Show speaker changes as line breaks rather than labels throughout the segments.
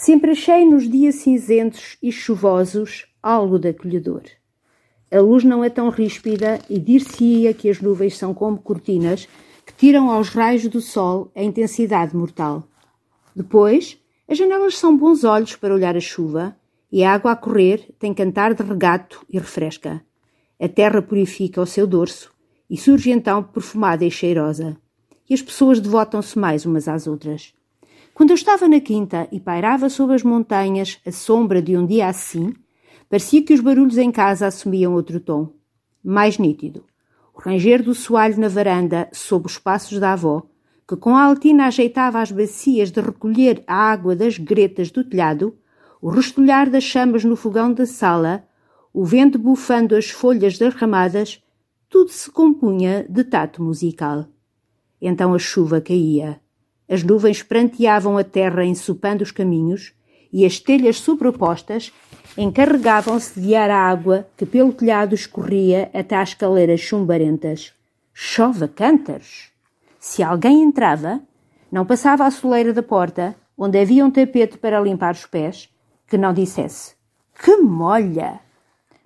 Sempre achei nos dias cinzentos e chuvosos algo de acolhedor. A luz não é tão ríspida e dir-se-ia que as nuvens são como cortinas que tiram aos raios do sol a intensidade mortal. Depois, as janelas são bons olhos para olhar a chuva e a água a correr tem cantar de regato e refresca. A terra purifica o seu dorso e surge então perfumada e cheirosa. E as pessoas devotam-se mais umas às outras. Quando eu estava na quinta e pairava sob as montanhas a sombra de um dia assim, parecia que os barulhos em casa assumiam outro tom, mais nítido. O ranger do soalho na varanda, sob os passos da avó, que com a altina ajeitava as bacias de recolher a água das gretas do telhado, o restolhar das chamas no fogão da sala, o vento bufando as folhas derramadas, tudo se compunha de tato musical. Então a chuva caía. As nuvens pranteavam a terra ensopando os caminhos e as telhas sobrepostas encarregavam-se de guiar a água que pelo telhado escorria até às escaleiras chumbarentas. Chove cântaros! Se alguém entrava, não passava a soleira da porta, onde havia um tapete para limpar os pés, que não dissesse Que molha!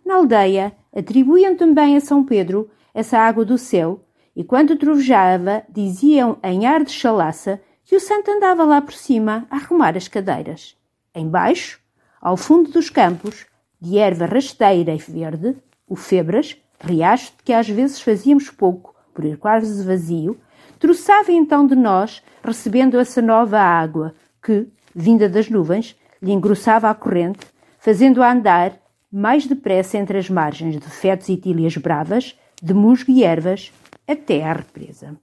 Na aldeia atribuíam também a São Pedro essa água do céu, e quando trovejava, diziam em ar de chalaça que o santo andava lá por cima a arrumar as cadeiras. Embaixo, ao fundo dos campos, de erva rasteira e verde, o febras, riacho de que às vezes fazíamos pouco, por ir quase vazio, troçava então de nós, recebendo essa nova água que, vinda das nuvens, lhe engrossava a corrente, fazendo-a andar mais depressa entre as margens de fetos e tílias bravas, de musgo e ervas, até à represa.